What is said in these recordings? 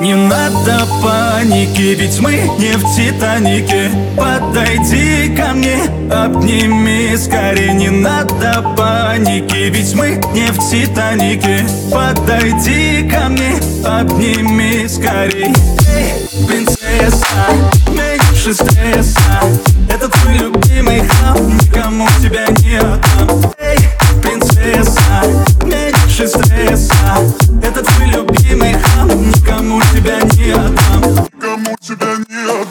Не надо паники, ведь мы не в Титанике. Подойди ко мне, обними скорее. Не надо паники, ведь мы не в Титанике. Подойди ко мне, обними скорее. Эй, принцесса, меньше стресса тебя не отдам.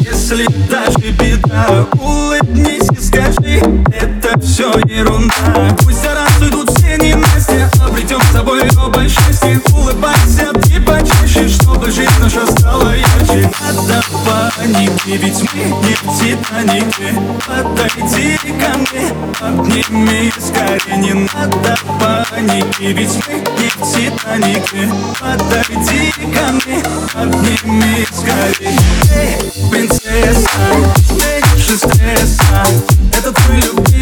Если даже беда. Улыбнись и скажи, это все ерунда. Пусть раз уйдут все ненастья Обретем с тобой оба счастье Улыбайся чтобы жизнь наша стала ярче. Надо паники, ведь мы не в Титанике Подойди ко мне, обними скорее. Не надо паники, ведь мы не в Титанике Подойди ко мне, обними скорее. Эй, принцесса, меньше стресса. Это твой тебя